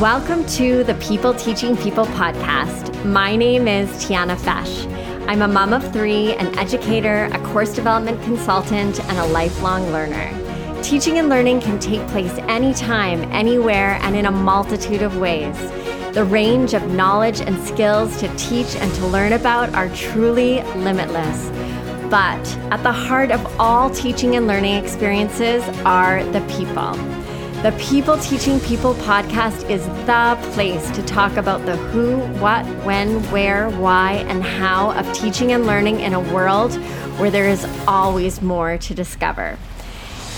Welcome to the People Teaching People podcast. My name is Tiana Fesh. I'm a mom of three, an educator, a course development consultant, and a lifelong learner. Teaching and learning can take place anytime, anywhere, and in a multitude of ways. The range of knowledge and skills to teach and to learn about are truly limitless. But at the heart of all teaching and learning experiences are the people. The People Teaching People podcast is the place to talk about the who, what, when, where, why, and how of teaching and learning in a world where there is always more to discover.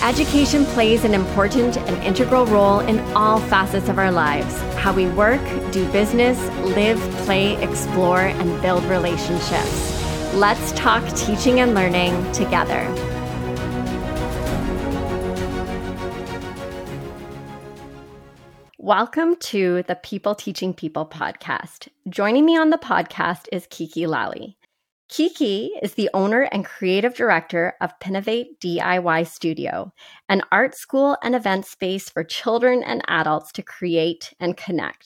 Education plays an important and integral role in all facets of our lives how we work, do business, live, play, explore, and build relationships. Let's talk teaching and learning together. Welcome to the People Teaching People podcast. Joining me on the podcast is Kiki Lally. Kiki is the owner and creative director of Pinnovate DIY Studio, an art school and event space for children and adults to create and connect.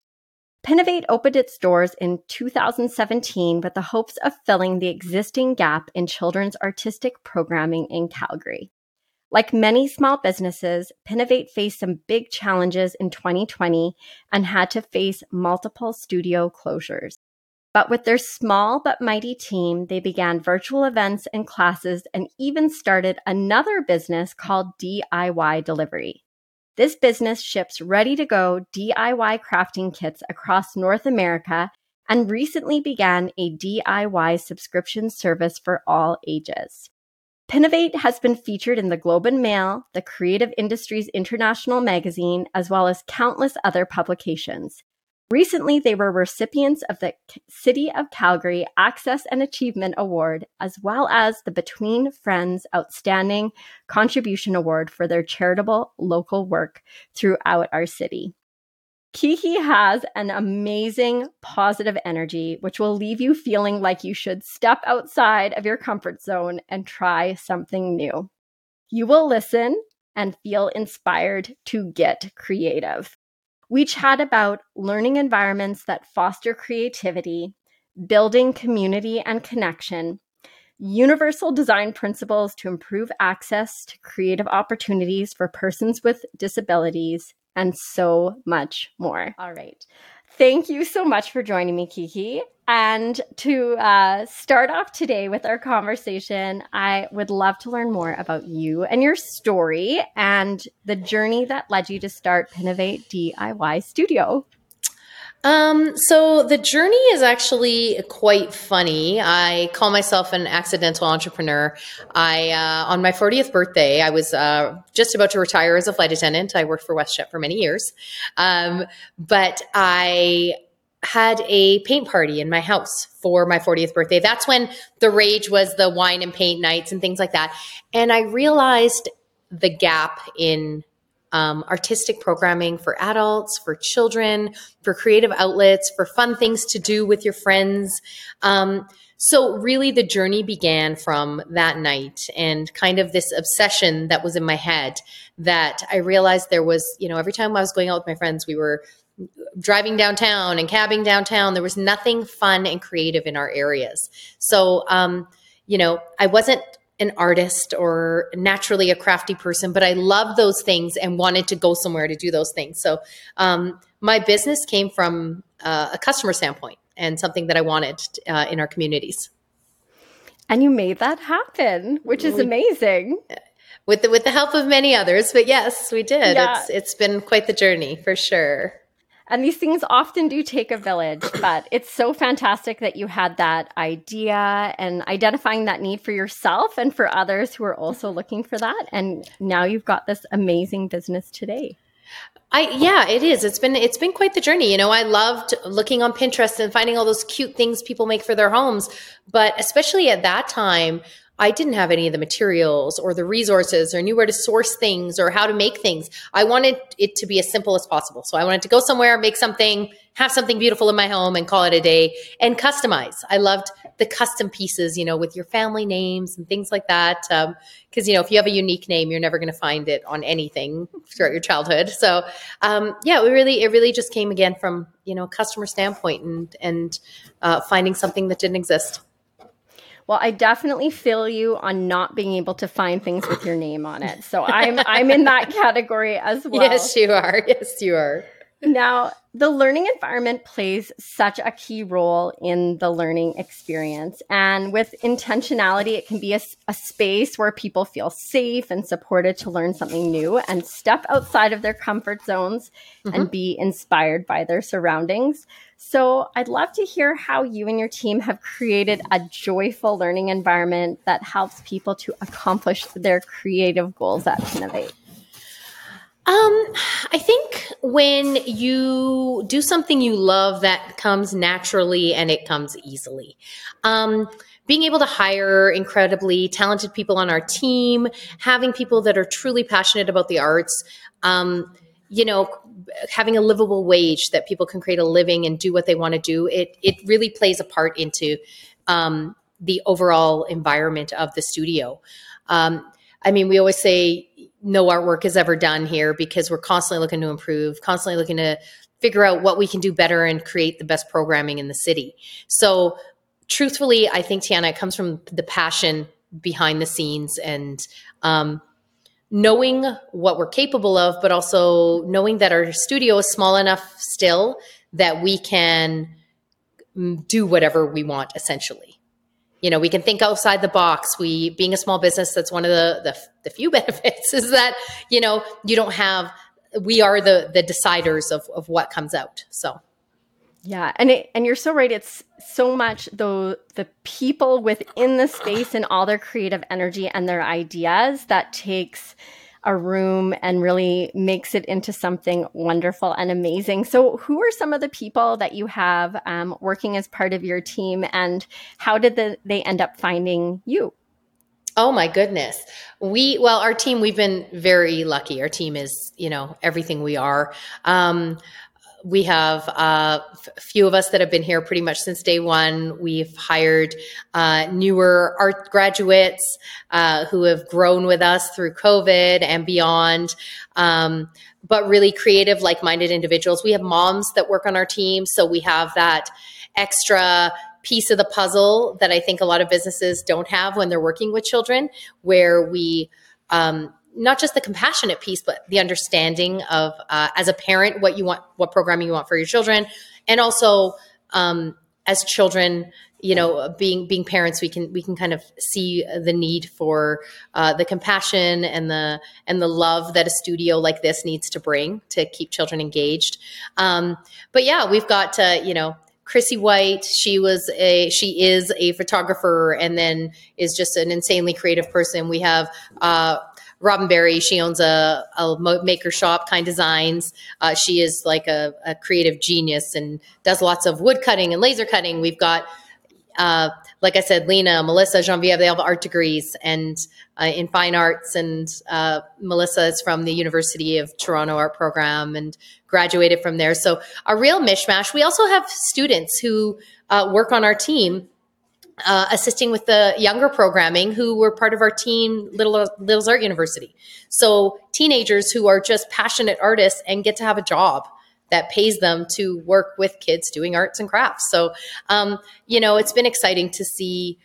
Pinnovate opened its doors in 2017 with the hopes of filling the existing gap in children's artistic programming in Calgary. Like many small businesses, Pinnovate faced some big challenges in 2020 and had to face multiple studio closures. But with their small but mighty team, they began virtual events and classes and even started another business called DIY Delivery. This business ships ready to go DIY crafting kits across North America and recently began a DIY subscription service for all ages. Pinnovate has been featured in the Globe and Mail, the Creative Industries International magazine, as well as countless other publications. Recently, they were recipients of the City of Calgary Access and Achievement Award, as well as the Between Friends Outstanding Contribution Award for their charitable local work throughout our city. Kiki has an amazing positive energy, which will leave you feeling like you should step outside of your comfort zone and try something new. You will listen and feel inspired to get creative. We chat about learning environments that foster creativity, building community and connection, universal design principles to improve access to creative opportunities for persons with disabilities, and so much more. All right. Thank you so much for joining me, Kiki. And to uh, start off today with our conversation, I would love to learn more about you and your story and the journey that led you to start Pinnovate DIY Studio. Um, so the journey is actually quite funny. I call myself an accidental entrepreneur. I, uh, on my 40th birthday, I was, uh, just about to retire as a flight attendant. I worked for WestJet for many years. Um, but I, had a paint party in my house for my 40th birthday. That's when the rage was the wine and paint nights and things like that. And I realized the gap in um, artistic programming for adults, for children, for creative outlets, for fun things to do with your friends. Um, so, really, the journey began from that night and kind of this obsession that was in my head that I realized there was, you know, every time I was going out with my friends, we were driving downtown and cabbing downtown. There was nothing fun and creative in our areas. So, um, you know, I wasn't an artist or naturally a crafty person, but I love those things and wanted to go somewhere to do those things. So um, my business came from uh, a customer standpoint and something that I wanted uh, in our communities. And you made that happen, which is amazing. With the with the help of many others, but yes, we did. Yeah. It's it's been quite the journey for sure. And these things often do take a village, but it's so fantastic that you had that idea and identifying that need for yourself and for others who are also looking for that. And now you've got this amazing business today. I yeah, it is. It's been it's been quite the journey. You know, I loved looking on Pinterest and finding all those cute things people make for their homes, but especially at that time, I didn't have any of the materials or the resources or knew where to source things or how to make things. I wanted it to be as simple as possible. So I wanted to go somewhere, make something, have something beautiful in my home and call it a day and customize. I loved the custom pieces, you know, with your family names and things like that. Because, um, you know, if you have a unique name, you're never going to find it on anything throughout your childhood. So, um, yeah, we really, it really just came again from, you know, customer standpoint and, and uh, finding something that didn't exist. Well, I definitely feel you on not being able to find things with your name on it. So I'm I'm in that category as well. Yes, you are. Yes, you are. Now, the learning environment plays such a key role in the learning experience. And with intentionality, it can be a, a, space where people feel safe and supported to learn something new and step outside of their comfort zones mm-hmm. and be inspired by their surroundings. So, I'd love to hear how you and your team have created a joyful learning environment that helps people to accomplish their creative goals at Pinnovate. Um, I think when you do something you love that comes naturally and it comes easily. Um, being able to hire incredibly talented people on our team, having people that are truly passionate about the arts, um, you know, having a livable wage that people can create a living and do what they want to do, it it really plays a part into um, the overall environment of the studio. Um, I mean, we always say no artwork is ever done here because we're constantly looking to improve, constantly looking to figure out what we can do better and create the best programming in the city. So, truthfully, I think Tiana it comes from the passion behind the scenes and um, knowing what we're capable of, but also knowing that our studio is small enough still that we can mm, do whatever we want essentially you know we can think outside the box. We being a small business that's one of the, the the, few benefits is that you know you don't have we are the the deciders of of what comes out. So. Yeah. And it, and you're so right. It's so much the the people within the space and all their creative energy and their ideas that takes a room and really makes it into something wonderful and amazing. So, who are some of the people that you have um, working as part of your team, and how did the, they end up finding you? Oh my goodness. We, well, our team, we've been very lucky. Our team is, you know, everything we are. Um, we have uh, a few of us that have been here pretty much since day one. We've hired uh, newer art graduates uh, who have grown with us through COVID and beyond. Um, but really creative, like minded individuals. We have moms that work on our team. So we have that extra piece of the puzzle that I think a lot of businesses don't have when they're working with children, where we um, not just the compassionate piece, but the understanding of uh, as a parent what you want, what programming you want for your children, and also um, as children, you know, being being parents, we can we can kind of see the need for uh, the compassion and the and the love that a studio like this needs to bring to keep children engaged. Um, but yeah, we've got uh, you know Chrissy White, she was a she is a photographer and then is just an insanely creative person. We have uh, Robin Berry, she owns a, a maker shop, Kind Designs. Uh, she is like a, a, creative genius and does lots of wood cutting and laser cutting. We've got, uh, like I said, Lena, Melissa, Genevieve, they have art degrees and uh, in fine arts. And uh, Melissa is from the University of Toronto Art Program and graduated from there. So a real mishmash. We also have students who uh, work on our team uh, assisting with the younger programming who were part of our team Little Little's Art University. So teenagers who are just passionate artists and get to have a job that pays them to work with kids doing arts and crafts. So, um, you know, it's been exciting to see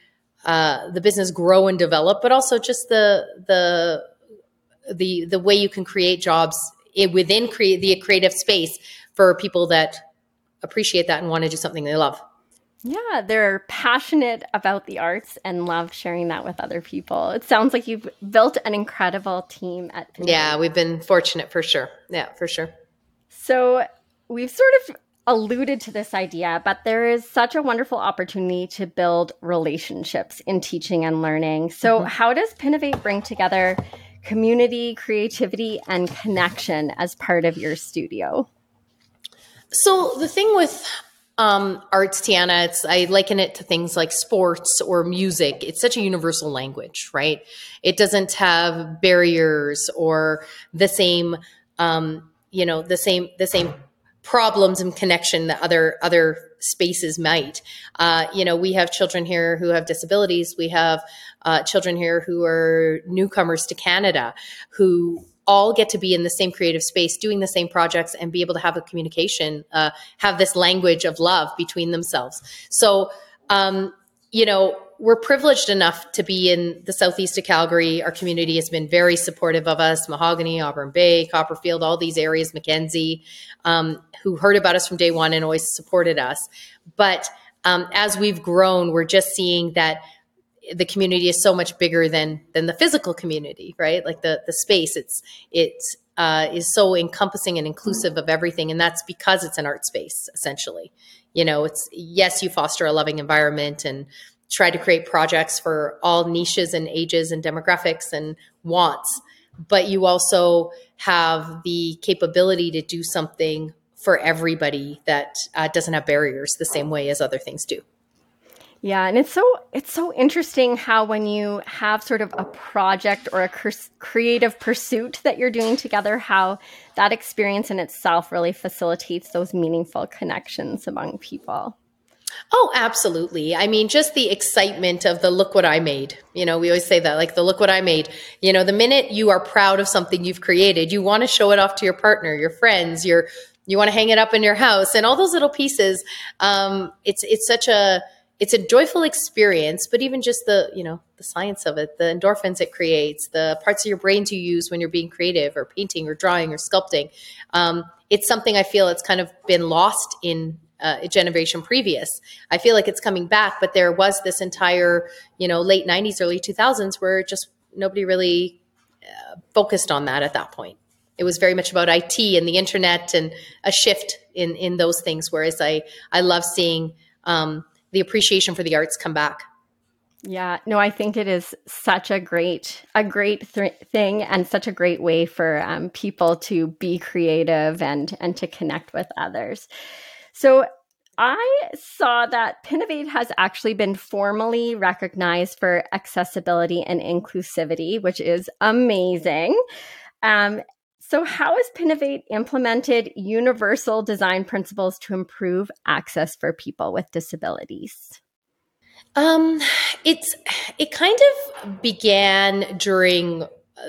uh, the business grow and develop, but also just the the the the way you can create jobs within create the creative space for people that appreciate that and want to do something they love. Yeah, they're passionate about the arts and love sharing that with other people. It sounds like you've built an incredible team at Yeah, we've been fortunate for sure. Yeah, for sure. So we've sort of alluded to this idea, but there is such a wonderful opportunity to build relationships in teaching and learning. So, mm-hmm. how does Pinnovate bring together community, creativity, and connection as part of your studio? So, the thing with um, arts, Tiana, it's I liken it to things like sports or music. It's such a universal language, right? It doesn't have barriers or the same, um, you know, the same the same problems and connection that other other spaces might. Uh, you know, we have children here who have disabilities. We have uh, children here who are newcomers to Canada who all get to be in the same creative space, doing the same projects, and be able to have a communication, uh, have this language of love between themselves. So, um, you know, we're privileged enough to be in the southeast of Calgary. Our community has been very supportive of us. Mahogany, Auburn Bay, Copperfield, all these areas, Mackenzie, um, who heard about us from day one and always supported us. But um, as we've grown, we're just seeing that the community is so much bigger than than the physical community, right? Like the the space, it's it's uh, is so encompassing and inclusive of everything, and that's because it's an art space essentially. You know, it's yes, you foster a loving environment and try to create projects for all niches and ages and demographics and wants, but you also have the capability to do something for everybody that uh, doesn't have barriers the same way as other things do. Yeah, and it's so it's so interesting how when you have sort of a project or a creative pursuit that you're doing together, how that experience in itself really facilitates those meaningful connections among people. Oh, absolutely. I mean, just the excitement of the look what I made. You know, we always say that, like the look what I made. You know, the minute you are proud of something you've created, you want to show it off to your partner, your friends, your you want to hang it up in your house, and all those little pieces. Um, it's it's such a it's a joyful experience, but even just the, you know, the science of it, the endorphins it creates, the parts of your brains you use when you're being creative or painting or drawing or sculpting. Um, it's something I feel it's kind of been lost in uh, a generation previous. I feel like it's coming back, but there was this entire, you know, late 90s, early 2000s where just nobody really uh, focused on that at that point. It was very much about IT and the internet and a shift in in those things. Whereas I I love seeing um, the appreciation for the arts come back. Yeah, no, I think it is such a great, a great th- thing, and such a great way for um, people to be creative and and to connect with others. So, I saw that Pinnovate has actually been formally recognized for accessibility and inclusivity, which is amazing. Um, so, how has Pinnovate implemented universal design principles to improve access for people with disabilities? Um, it's it kind of began during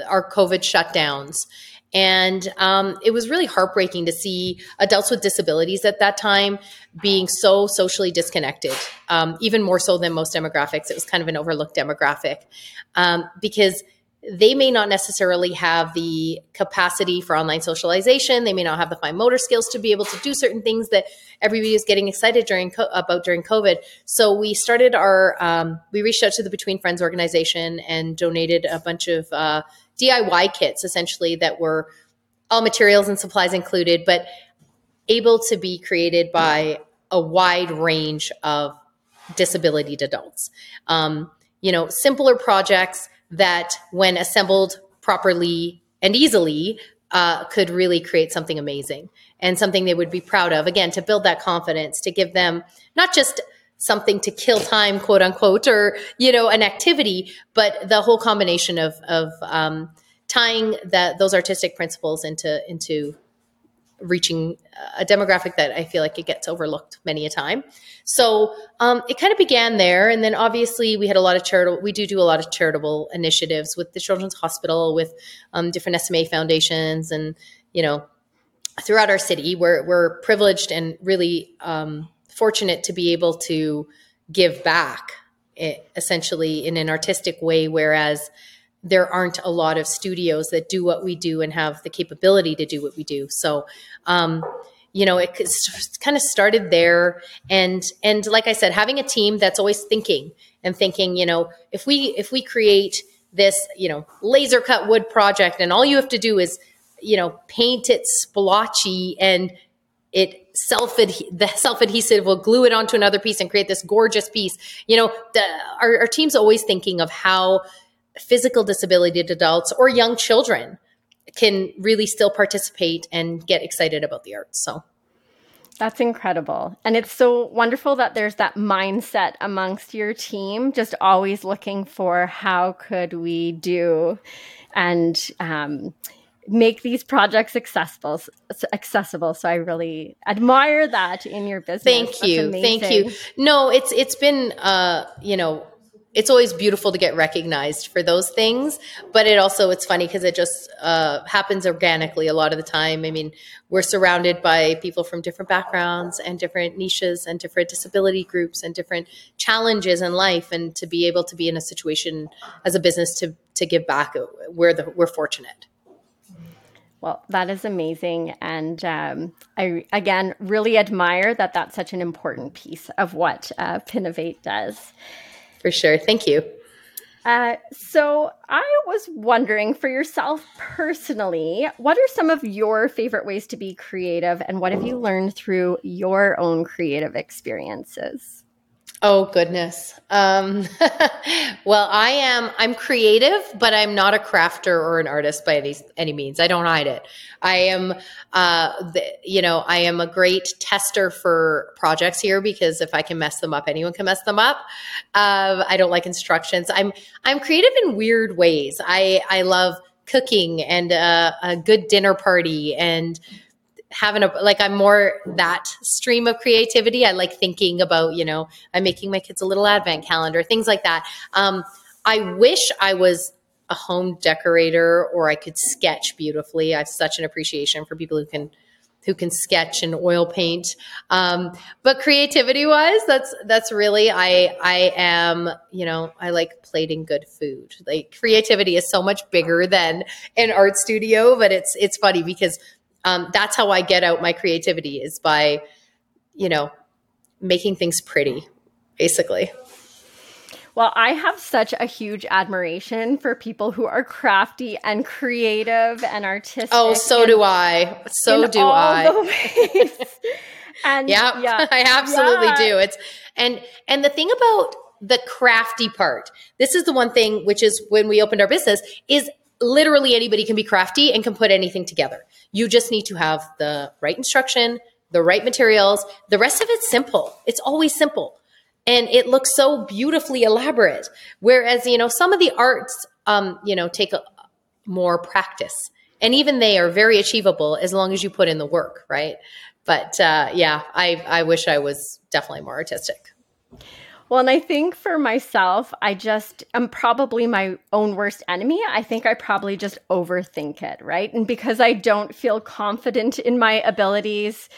our COVID shutdowns. And um, it was really heartbreaking to see adults with disabilities at that time being so socially disconnected, um, even more so than most demographics. It was kind of an overlooked demographic um, because they may not necessarily have the capacity for online socialization. They may not have the fine motor skills to be able to do certain things that everybody is getting excited during about during COVID. So we started our um, we reached out to the Between Friends organization and donated a bunch of uh, DIY kits, essentially that were all materials and supplies included, but able to be created by a wide range of disability adults. Um, you know, simpler projects that when assembled properly and easily uh, could really create something amazing and something they would be proud of. Again to build that confidence to give them not just something to kill time quote unquote or you know an activity but the whole combination of of um, tying that those artistic principles into into reaching a demographic that I feel like it gets overlooked many a time. So um, it kind of began there, and then obviously we had a lot of charitable. We do do a lot of charitable initiatives with the Children's Hospital, with um, different SMA foundations, and you know, throughout our city, we're we're privileged and really um, fortunate to be able to give back, eh, essentially in an artistic way. Whereas there aren't a lot of studios that do what we do and have the capability to do what we do. So, um, you know, it kind of started there, and and like I said, having a team that's always thinking and thinking, you know, if we if we create this, you know, laser cut wood project, and all you have to do is, you know, paint it splotchy and it self the self adhesive will glue it onto another piece and create this gorgeous piece. You know, the, our, our team's always thinking of how physical disability adults or young children can really still participate and get excited about the arts. So. That's incredible. And it's so wonderful that there's that mindset amongst your team, just always looking for how could we do and um, make these projects accessible accessible. So i really admire that in your business. Thank you. Thank you. no it's it's been uh you know it's always beautiful to get recognized for those things but it also it's funny because it just uh, happens organically a lot of the time i mean we're surrounded by people from different backgrounds and different niches and different disability groups and different challenges in life and to be able to be in a situation as a business to to give back we're the we're fortunate well, that is amazing. And um, I, again, really admire that that's such an important piece of what uh, Pinnovate does. For sure. Thank you. Uh, so, I was wondering for yourself personally, what are some of your favorite ways to be creative, and what have you learned through your own creative experiences? Oh goodness. Um, well, I am. I'm creative, but I'm not a crafter or an artist by any any means. I don't hide it. I am. Uh, the, you know, I am a great tester for projects here because if I can mess them up, anyone can mess them up. Uh, I don't like instructions. I'm I'm creative in weird ways. I I love cooking and uh, a good dinner party and having a like I'm more that stream of creativity. I like thinking about, you know, I'm making my kids a little advent calendar, things like that. Um, I wish I was a home decorator or I could sketch beautifully. I have such an appreciation for people who can who can sketch and oil paint. Um, but creativity wise, that's that's really I I am you know I like plating good food. Like creativity is so much bigger than an art studio, but it's it's funny because um, that's how I get out my creativity is by, you know, making things pretty, basically. Well, I have such a huge admiration for people who are crafty and creative and artistic. Oh, so do I. So do I. and yeah, yeah, I absolutely yeah. do. It's and and the thing about the crafty part, this is the one thing which is when we opened our business is literally anybody can be crafty and can put anything together. You just need to have the right instruction, the right materials. The rest of it's simple. It's always simple. And it looks so beautifully elaborate. Whereas, you know, some of the arts, um, you know, take a, more practice. And even they are very achievable as long as you put in the work, right? But uh, yeah, I, I wish I was definitely more artistic. Well, and I think for myself, I just am probably my own worst enemy. I think I probably just overthink it, right? And because I don't feel confident in my abilities,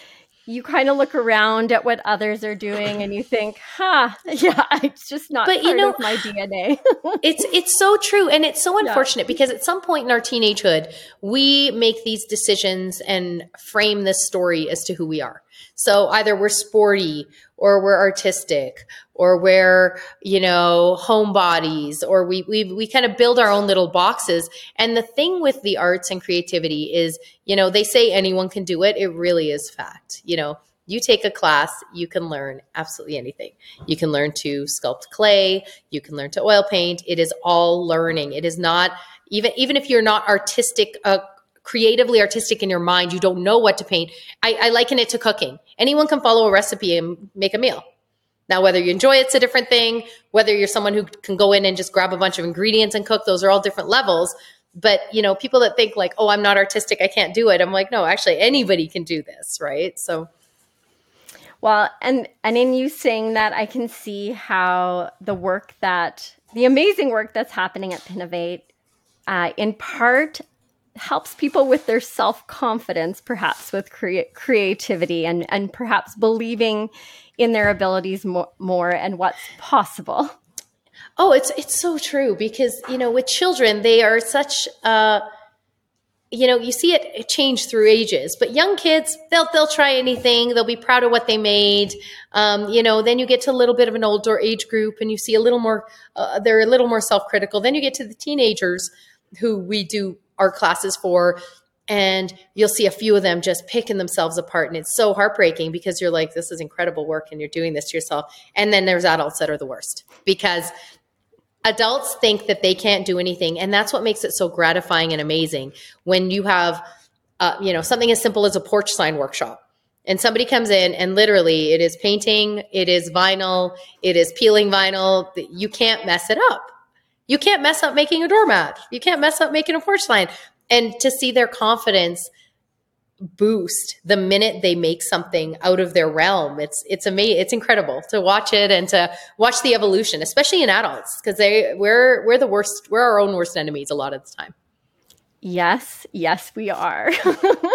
you kind of look around at what others are doing and you think, huh, yeah, it's just not but you know, my DNA. it's it's so true. And it's so unfortunate yeah. because at some point in our teenagehood, we make these decisions and frame this story as to who we are. So either we're sporty or we're artistic or we're, you know, homebodies or we, we, we kind of build our own little boxes. And the thing with the arts and creativity is, you know, they say anyone can do it. It really is fact. You know, you take a class, you can learn absolutely anything. You can learn to sculpt clay, you can learn to oil paint. It is all learning. It is not even even if you're not artistic uh, creatively artistic in your mind, you don't know what to paint. I, I liken it to cooking. Anyone can follow a recipe and make a meal. Now, whether you enjoy it's a different thing. Whether you're someone who can go in and just grab a bunch of ingredients and cook, those are all different levels. But you know, people that think like, "Oh, I'm not artistic, I can't do it." I'm like, no, actually, anybody can do this, right? So, well, and and in you saying that, I can see how the work that the amazing work that's happening at Pinnovate, uh, in part helps people with their self confidence, perhaps with crea- creativity and, and perhaps believing in their abilities more, more and what's possible. Oh, it's it's so true because you know with children they are such uh you know you see it change through ages but young kids they'll they'll try anything. They'll be proud of what they made. Um, you know then you get to a little bit of an older age group and you see a little more uh, they're a little more self-critical. Then you get to the teenagers who we do art classes for and you'll see a few of them just picking themselves apart and it's so heartbreaking because you're like this is incredible work and you're doing this to yourself and then there's adults that are the worst because adults think that they can't do anything and that's what makes it so gratifying and amazing when you have uh, you know something as simple as a porch sign workshop and somebody comes in and literally it is painting, it is vinyl, it is peeling vinyl. You can't mess it up. You can't mess up making a doormat. You can't mess up making a porch line. And to see their confidence boost the minute they make something out of their realm, it's it's amazing. It's incredible to watch it and to watch the evolution, especially in adults, because they we're we're the worst. We're our own worst enemies a lot of the time. Yes, yes, we are.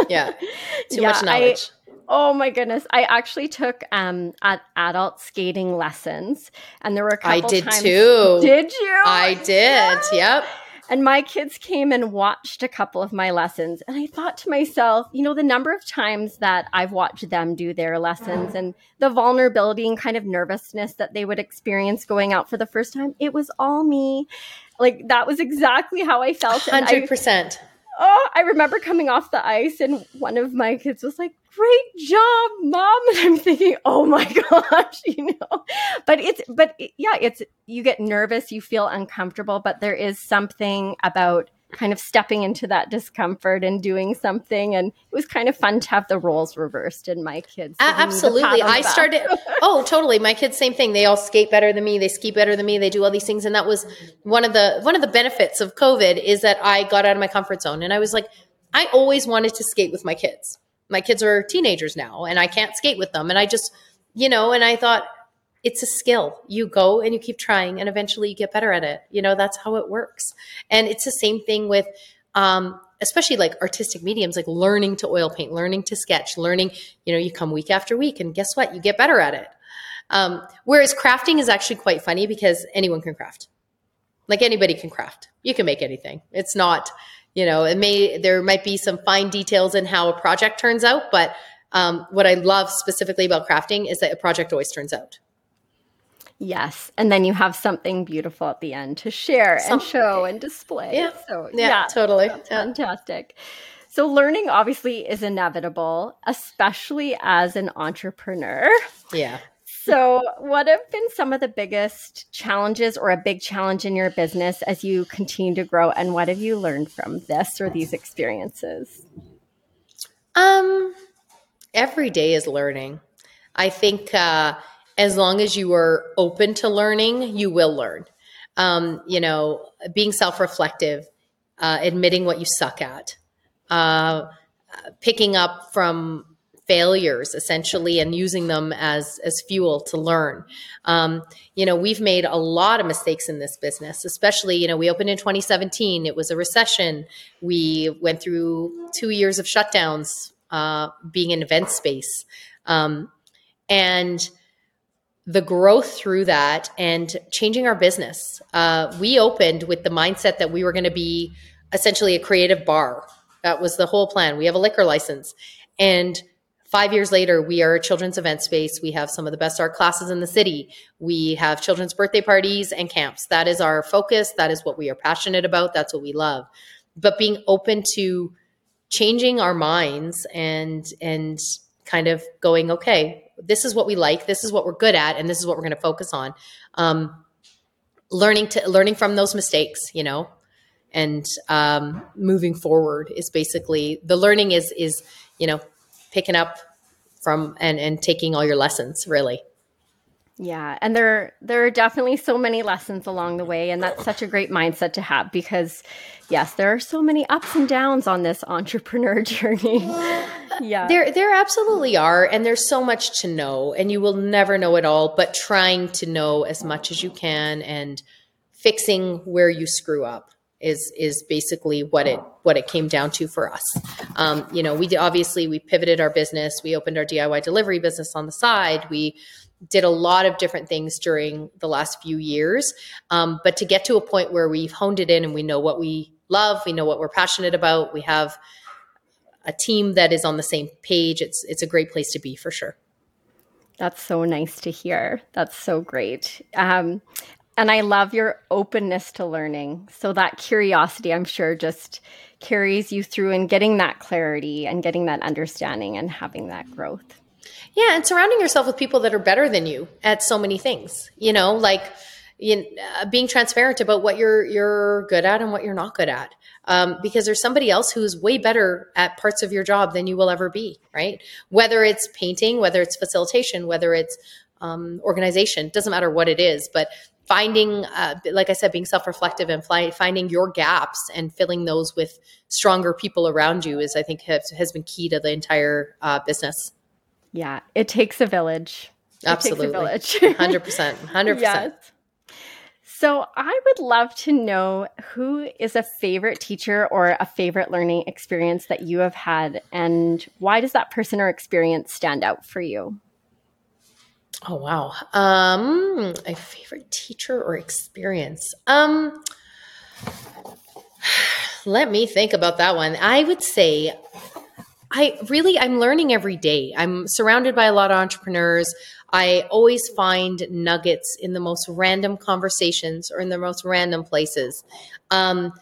yeah, too yeah, much knowledge. I, oh my goodness! I actually took um at adult skating lessons, and there were a couple. I did times, too. Did you? I did. Yep. And my kids came and watched a couple of my lessons. And I thought to myself, you know, the number of times that I've watched them do their lessons and the vulnerability and kind of nervousness that they would experience going out for the first time, it was all me. Like that was exactly how I felt. 100% oh, I remember coming off the ice and one of my kids was like, great job, mom. And I'm thinking, oh my gosh, you know, but it's, but it, yeah, it's, you get nervous, you feel uncomfortable, but there is something about kind of stepping into that discomfort and doing something. And it was kind of fun to have the roles reversed in my kids. absolutely. I started, oh, totally. My kids, same thing. They all skate better than me. They ski better than me. They do all these things. And that was one of the, one of the benefits of COVID is that I got out of my comfort zone. And I was like, I always wanted to skate with my kids. My kids are teenagers now and I can't skate with them. And I just, you know, and I thought, it's a skill. You go and you keep trying, and eventually you get better at it. You know, that's how it works. And it's the same thing with, um, especially like artistic mediums, like learning to oil paint, learning to sketch, learning, you know, you come week after week, and guess what? You get better at it. Um, whereas crafting is actually quite funny because anyone can craft. Like anybody can craft. You can make anything. It's not, you know, it may, there might be some fine details in how a project turns out, but um, what I love specifically about crafting is that a project always turns out. Yes. And then you have something beautiful at the end to share and show and display. Yeah. So, yeah, yeah totally. Yeah. Fantastic. So, learning obviously is inevitable, especially as an entrepreneur. Yeah. So, what have been some of the biggest challenges or a big challenge in your business as you continue to grow? And what have you learned from this or these experiences? Um, every day is learning. I think uh, as long as you are open to learning, you will learn. Um, you know, being self reflective, uh, admitting what you suck at, uh, picking up from failures essentially and using them as as fuel to learn. Um, you know we've made a lot of mistakes in this business especially you know we opened in 2017 it was a recession. We went through two years of shutdowns uh, being an event space. Um, and the growth through that and changing our business. Uh, we opened with the mindset that we were going to be essentially a creative bar. That was the whole plan. We have a liquor license. And five years later, we are a children's event space. We have some of the best art classes in the city. We have children's birthday parties and camps. That is our focus. That is what we are passionate about. That's what we love. But being open to changing our minds and, and, kind of going, okay, this is what we like, this is what we're good at, and this is what we're going to focus on. Um, learning to learning from those mistakes, you know, and um, moving forward is basically the learning is is you know picking up from and and taking all your lessons really. Yeah, and there there are definitely so many lessons along the way and that's such a great mindset to have because yes, there are so many ups and downs on this entrepreneur journey. yeah. There there absolutely are and there's so much to know and you will never know it all, but trying to know as much as you can and fixing where you screw up is is basically what it what it came down to for us. Um, you know, we obviously we pivoted our business. We opened our DIY delivery business on the side. We did a lot of different things during the last few years. Um, but to get to a point where we've honed it in and we know what we love, we know what we're passionate about, we have a team that is on the same page. It's it's a great place to be for sure. That's so nice to hear. That's so great. Um, and I love your openness to learning. So that curiosity, I'm sure, just carries you through and getting that clarity and getting that understanding and having that growth. Yeah, and surrounding yourself with people that are better than you at so many things. You know, like you uh, being transparent about what you're you're good at and what you're not good at um, because there's somebody else who's way better at parts of your job than you will ever be right whether it's painting whether it's facilitation whether it's um, organization doesn't matter what it is but finding uh, like i said being self-reflective and fly, finding your gaps and filling those with stronger people around you is i think has, has been key to the entire uh, business yeah it takes a village it absolutely village 100% 100% yes. So, I would love to know who is a favorite teacher or a favorite learning experience that you have had, and why does that person or experience stand out for you? Oh wow. Um a favorite teacher or experience. Um let me think about that one. I would say I really I'm learning every day. I'm surrounded by a lot of entrepreneurs. I always find nuggets in the most random conversations or in the most random places. Um,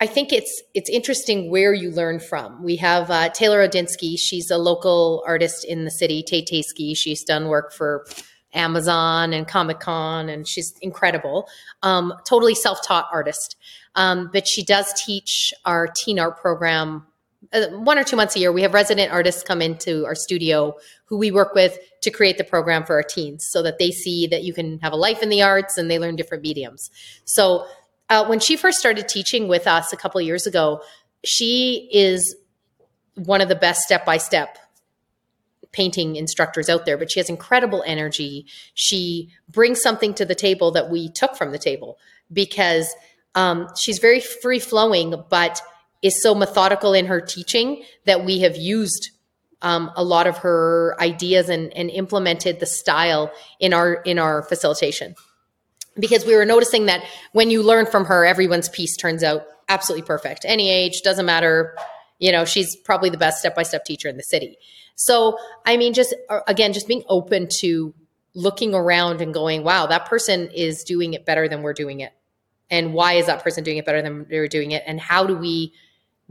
I think it's it's interesting where you learn from. We have uh, Taylor Odinsky. She's a local artist in the city, Tay Tayski. She's done work for Amazon and Comic Con, and she's incredible. Um, totally self taught artist, um, but she does teach our teen art program one or two months a year. We have resident artists come into our studio who we work with to create the program for our teens, so that they see that you can have a life in the arts and they learn different mediums. So uh, when she first started teaching with us a couple years ago, she is one of the best step by step painting instructors out there, but she has incredible energy. She brings something to the table that we took from the table because um, she's very free flowing, but is so methodical in her teaching that we have used um, a lot of her ideas and, and implemented the style in our in our facilitation because we were noticing that when you learn from her, everyone's piece turns out absolutely perfect. Any age, doesn't matter. You know, she's probably the best step by step teacher in the city. So, I mean, just uh, again, just being open to looking around and going, wow, that person is doing it better than we're doing it. And why is that person doing it better than we're doing it? And how do we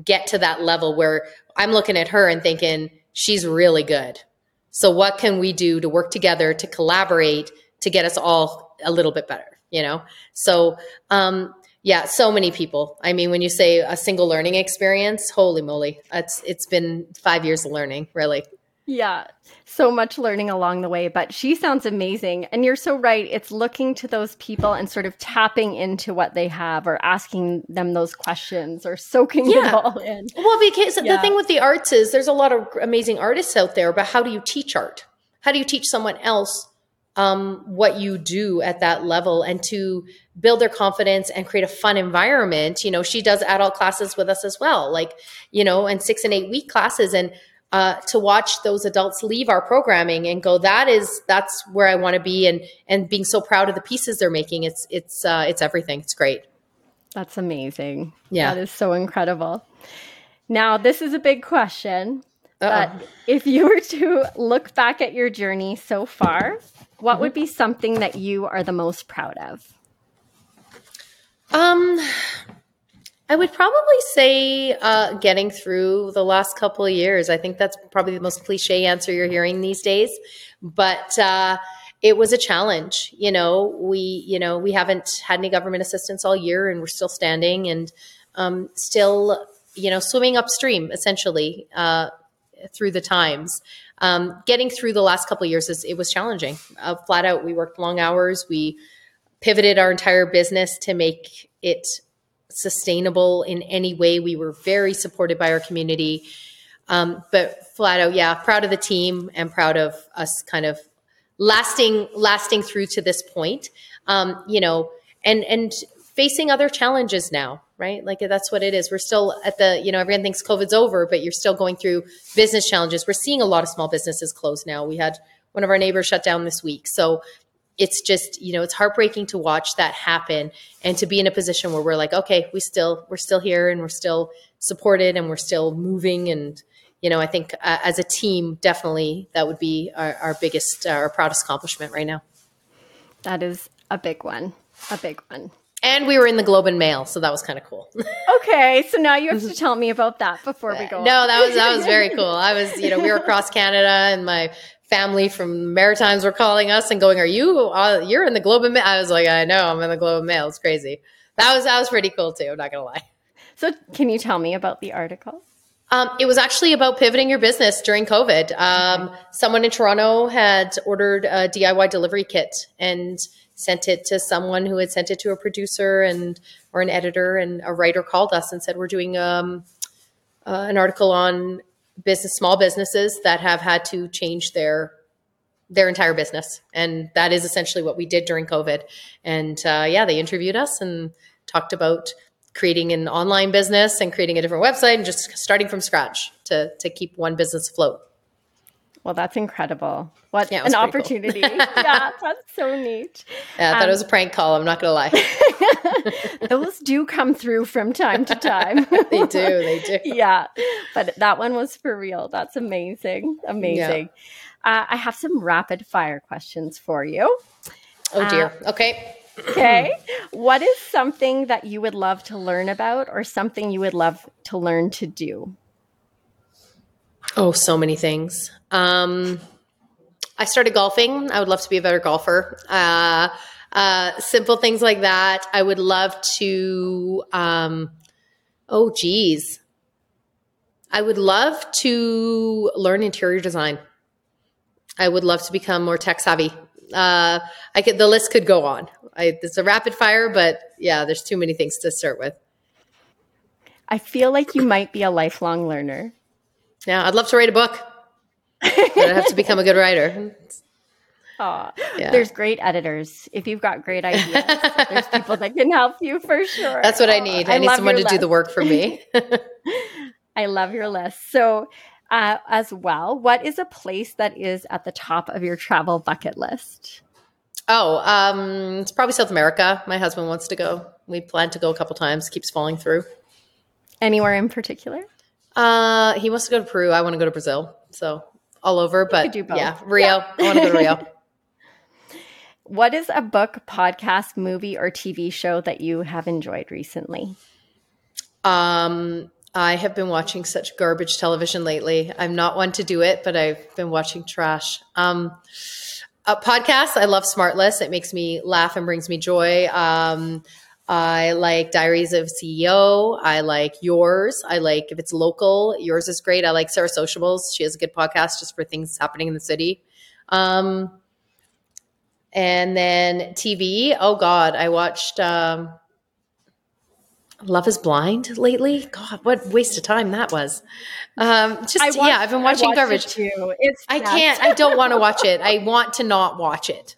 get to that level where I'm looking at her and thinking, she's really good. So, what can we do to work together to collaborate to get us all a little bit better? you know? So, um, yeah, so many people. I mean, when you say a single learning experience, holy moly, it's it's been five years of learning, really. Yeah, so much learning along the way, but she sounds amazing. And you're so right. It's looking to those people and sort of tapping into what they have or asking them those questions or soaking yeah. it all in. Well, because yeah. the thing with the arts is there's a lot of amazing artists out there, but how do you teach art? How do you teach someone else um, what you do at that level and to build their confidence and create a fun environment. You know, she does adult classes with us as well, like, you know, and six and eight week classes. And uh, to watch those adults leave our programming and go, that is, that's where I want to be. And, and being so proud of the pieces they're making. It's, it's, uh, it's everything. It's great. That's amazing. Yeah. That is so incredible. Now, this is a big question. Uh-oh. But if you were to look back at your journey so far, what would be something that you are the most proud of? Um, I would probably say uh, getting through the last couple of years. I think that's probably the most cliche answer you're hearing these days, but uh, it was a challenge. You know, we you know we haven't had any government assistance all year, and we're still standing and um, still you know swimming upstream essentially uh, through the times um, getting through the last couple of years is it was challenging. Uh, flat out, we worked long hours. We pivoted our entire business to make it sustainable in any way. We were very supported by our community. Um, but flat out, yeah, proud of the team and proud of us kind of lasting lasting through to this point. Um, you know, and and facing other challenges now right? Like that's what it is. We're still at the, you know, everyone thinks COVID's over, but you're still going through business challenges. We're seeing a lot of small businesses close now. We had one of our neighbors shut down this week. So it's just, you know, it's heartbreaking to watch that happen and to be in a position where we're like, okay, we still, we're still here and we're still supported and we're still moving. And, you know, I think uh, as a team, definitely that would be our, our biggest, uh, our proudest accomplishment right now. That is a big one. A big one. And we were in the Globe and Mail, so that was kind of cool. okay, so now you have to tell me about that before we go. No, that was that was very cool. I was, you know, we were across Canada, and my family from Maritimes were calling us and going, "Are you? Uh, you're in the Globe and Mail?" I was like, "I know, I'm in the Globe and Mail. It's crazy." That was that was pretty cool too. I'm not gonna lie. So, can you tell me about the article? Um, it was actually about pivoting your business during COVID. Um, okay. Someone in Toronto had ordered a DIY delivery kit and sent it to someone who had sent it to a producer and or an editor, and a writer called us and said, "We're doing um, uh, an article on business, small businesses that have had to change their their entire business, and that is essentially what we did during COVID." And uh, yeah, they interviewed us and talked about creating an online business and creating a different website and just starting from scratch to to keep one business afloat. Well, that's incredible. What yeah, an opportunity. Cool. yeah, that's so neat. Yeah, I thought um, it was a prank call. I'm not going to lie. those do come through from time to time. they do. They do. yeah. But that one was for real. That's amazing. Amazing. Yeah. Uh, I have some rapid fire questions for you. Oh, dear. Uh, okay okay. What is something that you would love to learn about or something you would love to learn to do? Oh, so many things. Um, I started golfing. I would love to be a better golfer. Uh, uh, simple things like that. I would love to. Um, oh, geez. I would love to learn interior design. I would love to become more tech savvy. Uh, I could. The list could go on. I, it's a rapid fire, but yeah, there's too many things to start with. I feel like you might be a lifelong learner. Yeah, I'd love to write a book. I'd have to become a good writer. Aw, yeah. There's great editors. If you've got great ideas, there's people that can help you for sure. That's what I need. I, I need someone to list. do the work for me. I love your list. So, uh, as well, what is a place that is at the top of your travel bucket list? Oh, um, it's probably South America. My husband wants to go. We plan to go a couple times. Keeps falling through. Anywhere in particular? Uh, he wants to go to Peru. I want to go to Brazil. So all over, but yeah, Rio. Yeah. I want to go to Rio. what is a book, podcast, movie, or TV show that you have enjoyed recently? Um, I have been watching such garbage television lately. I'm not one to do it, but I've been watching trash. Um, uh, podcasts, I love Smartless. It makes me laugh and brings me joy. Um, I like Diaries of CEO. I like yours. I like if it's local, yours is great. I like Sarah Sociables. She has a good podcast just for things happening in the city. Um, and then TV. Oh God, I watched um, Love is Blind lately. God, what waste of time that was. Um, just watched, yeah, I've been watching garbage. It too. It's I can't. I don't want to watch it. I want to not watch it.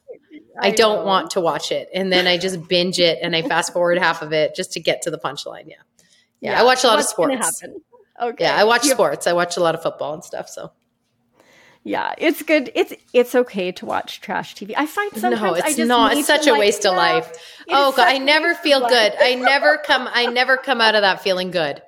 I, I don't know. want to watch it, and then I just binge it and I fast forward half of it just to get to the punchline. Yeah, yeah. yeah. I watch a lot What's of sports. Okay. Yeah, I watch sports. I watch a lot of football and stuff. So yeah, it's good. It's it's okay to watch trash TV. I find sometimes no, it's not. It's such a like, waste of life. Oh god, I never feel good. I never come. I never come out of that feeling good.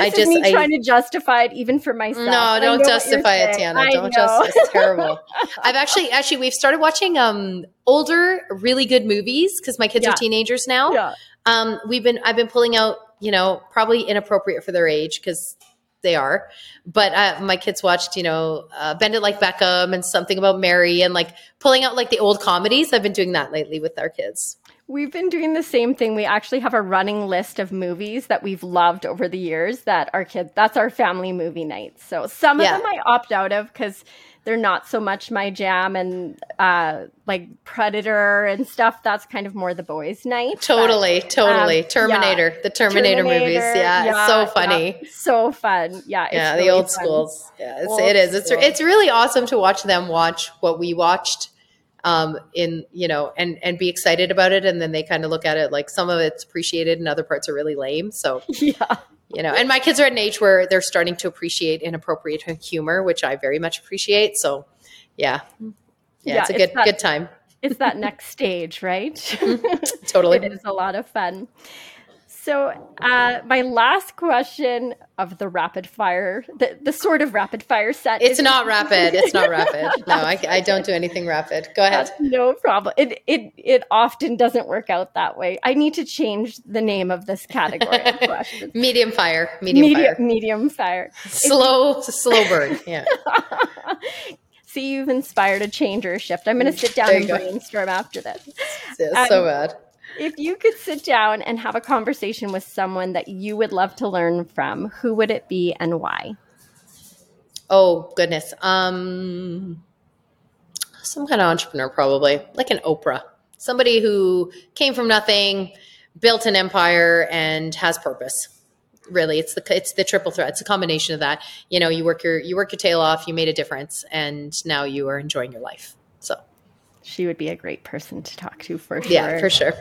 I just me I, trying to justify it even for myself. No, don't justify it, Tiana. Don't just. It's terrible. I've actually actually we've started watching um older really good movies because my kids yeah. are teenagers now. Yeah. Um, we've been I've been pulling out you know probably inappropriate for their age because they are. But uh, my kids watched, you know, uh, Bend It Like Beckham and something about Mary and like pulling out like the old comedies. I've been doing that lately with our kids. We've been doing the same thing. We actually have a running list of movies that we've loved over the years that our kids, that's our family movie nights. So some of them I opt out of because they're not so much my jam and uh, like Predator and stuff. That's kind of more the boys' night. Totally, but, totally. Um, Terminator, yeah. the Terminator, Terminator, movies. Yeah, yeah, it's so funny. Yeah, so fun. Yeah, yeah, really the old fun. schools. Yeah, it's, old it is. It's it's really awesome to watch them watch what we watched um, in you know and and be excited about it. And then they kind of look at it like some of it's appreciated and other parts are really lame. So yeah. you know and my kids are at an age where they're starting to appreciate inappropriate humor which i very much appreciate. So yeah. Yeah, yeah it's a good that, good time. it's that next stage right? Totally. It is a lot of fun so, uh, my last question of the rapid fire, the, the sort of rapid fire set. It's not rapid. It's not rapid. No, I, I don't do anything rapid. Go ahead. no problem. It, it, it often doesn't work out that way. I need to change the name of this category of questions. medium fire. Medium, medium fire. Medium fire. Slow, slow burn. Yeah. See, you've inspired a change or a shift. I'm going to sit down and go. brainstorm after this. Yeah, um, so bad. If you could sit down and have a conversation with someone that you would love to learn from, who would it be and why? Oh goodness. Um some kind of entrepreneur probably, like an Oprah. Somebody who came from nothing, built an empire and has purpose. Really, it's the it's the triple threat. It's a combination of that. You know, you work your you work your tail off, you made a difference and now you are enjoying your life. So, she would be a great person to talk to for sure. Yeah, for sure.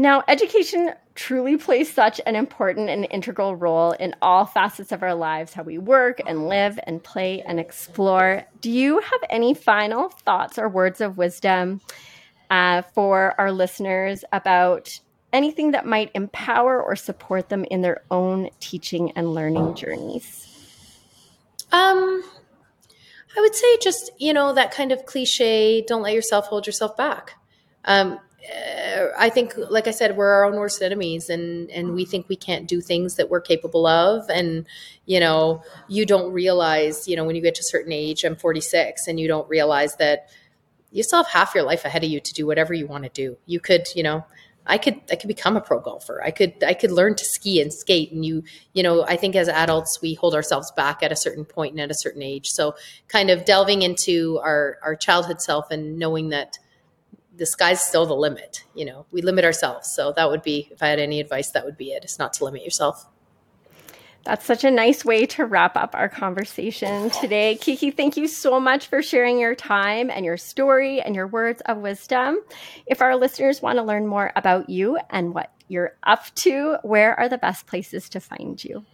Now, education truly plays such an important and integral role in all facets of our lives how we work and live and play and explore. Do you have any final thoughts or words of wisdom uh, for our listeners about anything that might empower or support them in their own teaching and learning journeys? Um, I would say just, you know, that kind of cliche don't let yourself hold yourself back. Um, uh, I think, like I said, we're our own worst enemies, and and we think we can't do things that we're capable of. And you know, you don't realize, you know, when you get to a certain age, I'm 46, and you don't realize that you still have half your life ahead of you to do whatever you want to do. You could, you know, I could I could become a pro golfer. I could I could learn to ski and skate and you you know I think as adults we hold ourselves back at a certain point and at a certain age. So kind of delving into our our childhood self and knowing that the sky's still the limit. You know, we limit ourselves. So that would be, if I had any advice, that would be it. It's not to limit yourself. That's such a nice way to wrap up our conversation today. Kiki, thank you so much for sharing your time and your story and your words of wisdom. If our listeners want to learn more about you and what you're up to, where are the best places to find you?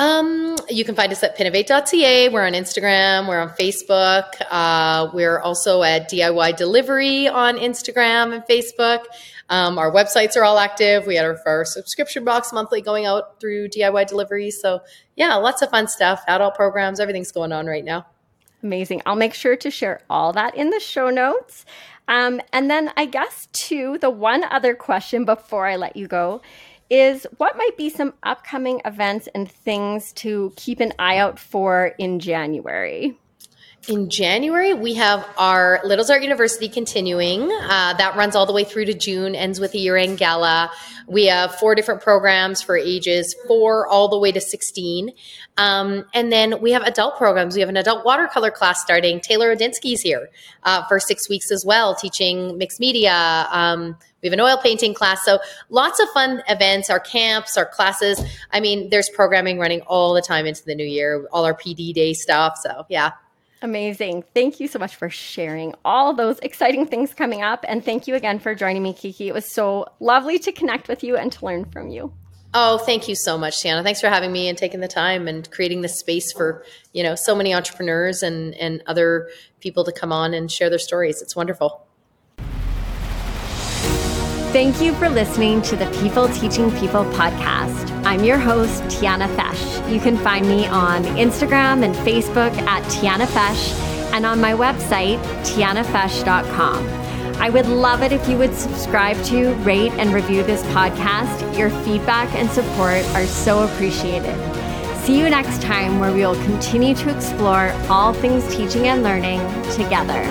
Um, you can find us at pinnovate.ca. We're on Instagram. We're on Facebook. Uh, we're also at DIY Delivery on Instagram and Facebook. Um, our websites are all active. We have our, our, subscription box monthly going out through DIY Delivery. So, yeah, lots of fun stuff. Adult programs, everything's going on right now. Amazing. I'll make sure to share all that in the show notes. Um, and then, I guess, too, the one other question before I let you go is what might be some upcoming events and things to keep an eye out for in January? In January, we have our Little's Art University continuing. Uh, that runs all the way through to June, ends with a year end gala. We have four different programs for ages four all the way to 16. Um, and then we have adult programs. We have an adult watercolor class starting. Taylor Odinsky's here uh, for six weeks as well, teaching mixed media. Um, we have an oil painting class. So lots of fun events, our camps, our classes. I mean, there's programming running all the time into the new year, all our PD day stuff. So yeah, Amazing. Thank you so much for sharing all those exciting things coming up. And thank you again for joining me, Kiki. It was so lovely to connect with you and to learn from you. Oh, thank you so much, Tiana. Thanks for having me and taking the time and creating this space for, you know, so many entrepreneurs and, and other people to come on and share their stories. It's wonderful. Thank you for listening to the People Teaching People podcast. I'm your host, Tiana Fesh. You can find me on Instagram and Facebook at Tiana Fesh and on my website, tianafesh.com. I would love it if you would subscribe to, rate, and review this podcast. Your feedback and support are so appreciated. See you next time, where we will continue to explore all things teaching and learning together.